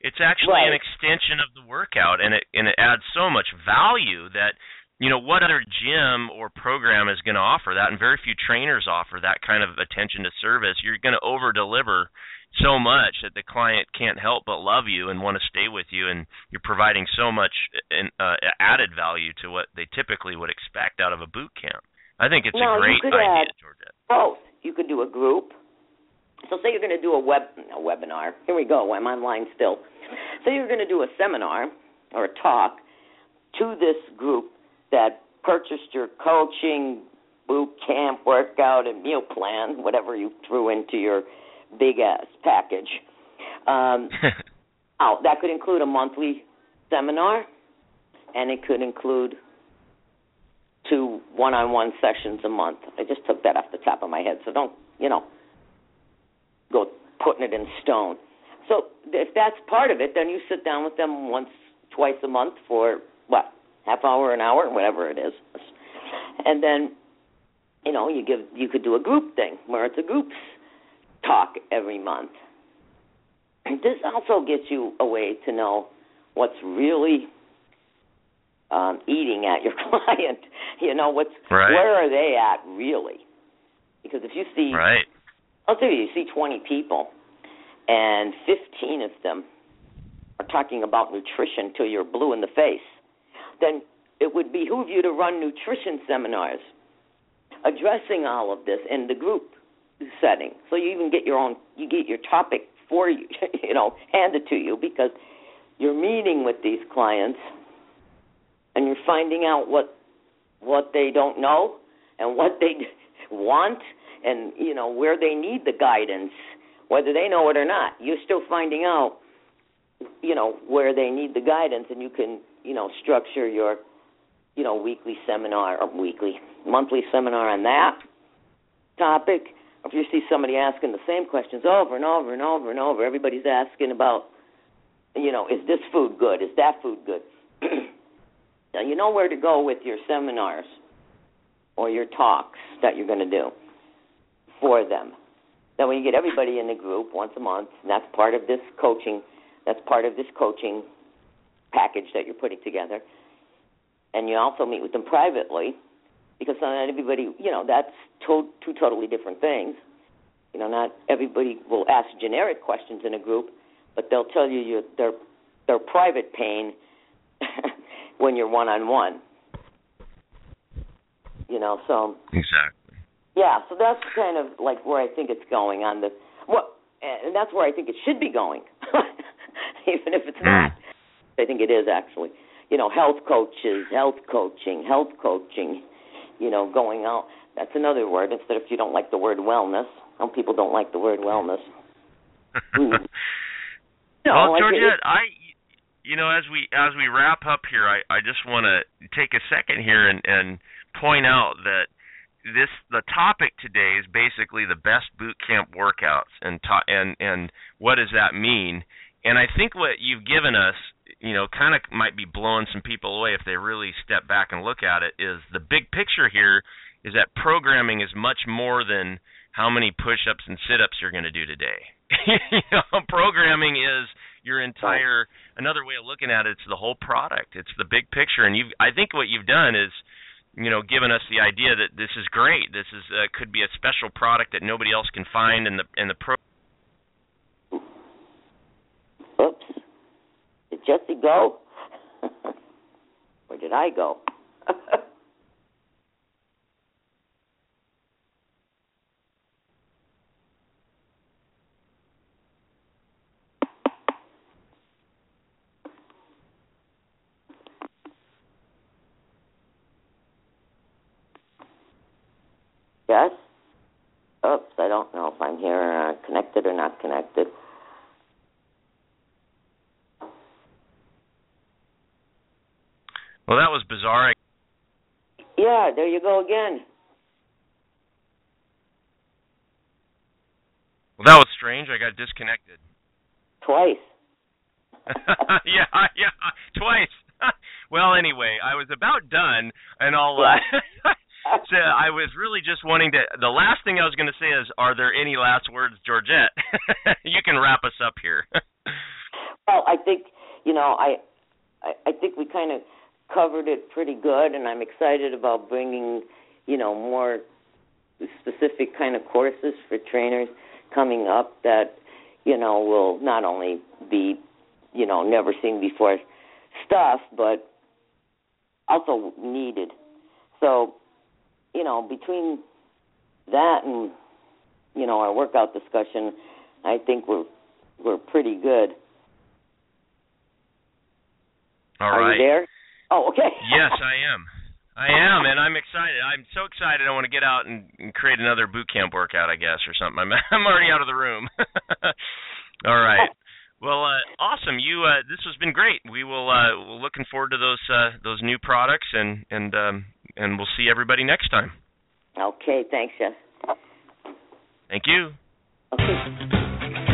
it's actually an extension of the workout, and it and it adds so much value that you know what other gym or program is going to offer that, and very few trainers offer that kind of attention to service. You're going to over deliver so much that the client can't help but love you and want to stay with you, and you're providing so much in, uh, added value to what they typically would expect out of a boot camp. I think it's No, a great idea, Georgette. both. You could do a group. So say you're going to do a web a webinar. Here we go. I'm online still. Say you're going to do a seminar or a talk to this group that purchased your coaching, boot camp, workout, and meal plan, whatever you threw into your big ass package. Um, oh, that could include a monthly seminar, and it could include two one-on-one sessions a month. I just took that off the top of my head, so don't, you know, go putting it in stone. So if that's part of it, then you sit down with them once, twice a month for what, half hour, an hour, whatever it is, and then, you know, you give you could do a group thing where it's a groups talk every month. This also gets you a way to know what's really um, eating at your client. You know what's Right. where are they at really? Because if you see, right. I'll tell you, you see 20 people, and 15 of them are talking about nutrition till you're blue in the face. Then it would behoove you to run nutrition seminars addressing all of this in the group setting. So you even get your own, you get your topic for you, you know, handed to you because you're meeting with these clients and you're finding out what what they don't know and what they want and you know where they need the guidance whether they know it or not you're still finding out you know where they need the guidance and you can you know structure your you know weekly seminar or weekly monthly seminar on that topic. If you see somebody asking the same questions over and over and over and over everybody's asking about you know is this food good? Is that food good? Now you know where to go with your seminars or your talks that you're going to do for them. Then when you get everybody in the group once a month and that's part of this coaching that's part of this coaching package that you're putting together. And you also meet with them privately because not everybody, you know, that's to- two totally different things. You know, not everybody will ask generic questions in a group, but they'll tell you your, their their private pain when you're one on one. You know, so exactly. Yeah, so that's kind of like where I think it's going on the what, and that's where I think it should be going. even if it's not. Hmm. I think it is actually. You know, health coaches, health coaching, health coaching. You know, going out. That's another word instead of if you don't like the word wellness. Some people don't like the word wellness. no, well, Georgette, I you know, as we as we wrap up here, I I just want to take a second here and and point out that this the topic today is basically the best boot camp workouts and ta- and and what does that mean? And I think what you've given us, you know, kind of might be blowing some people away if they really step back and look at it. Is the big picture here is that programming is much more than how many push-ups and sit-ups you're going to do today. you know, programming is your entire. Another way of looking at it, it's the whole product. It's the big picture, and you. I think what you've done is you know, given us the idea that this is great. This is uh, could be a special product that nobody else can find in the in the pro Oops. Did Jesse go? Where did I go? yes? Oops, I don't know if I'm here or connected or not connected. Well, that was bizarre. Yeah, there you go again. Well, that was strange. I got disconnected. Twice. yeah, yeah, twice. well, anyway, I was about done, and I'll. Uh, so I was really just wanting to. The last thing I was going to say is, are there any last words, Georgette? you can wrap us up here. well, I think you know, I, I, I think we kind of covered it pretty good, and I'm excited about bringing, you know, more specific kind of courses for trainers coming up that, you know, will not only be, you know, never seen before stuff, but also needed. So, you know, between that and you know our workout discussion, I think we're we're pretty good. All Are right. you there? Oh, okay. yes, I am. I am, and I'm excited. I'm so excited. I want to get out and, and create another boot camp workout, I guess, or something. I'm, I'm already out of the room. All right. Well, uh, awesome. You, uh, this has been great. We will. Uh, we're looking forward to those uh, those new products, and and um, and we'll see everybody next time. Okay. Thanks, Jeff. Thank you. Okay.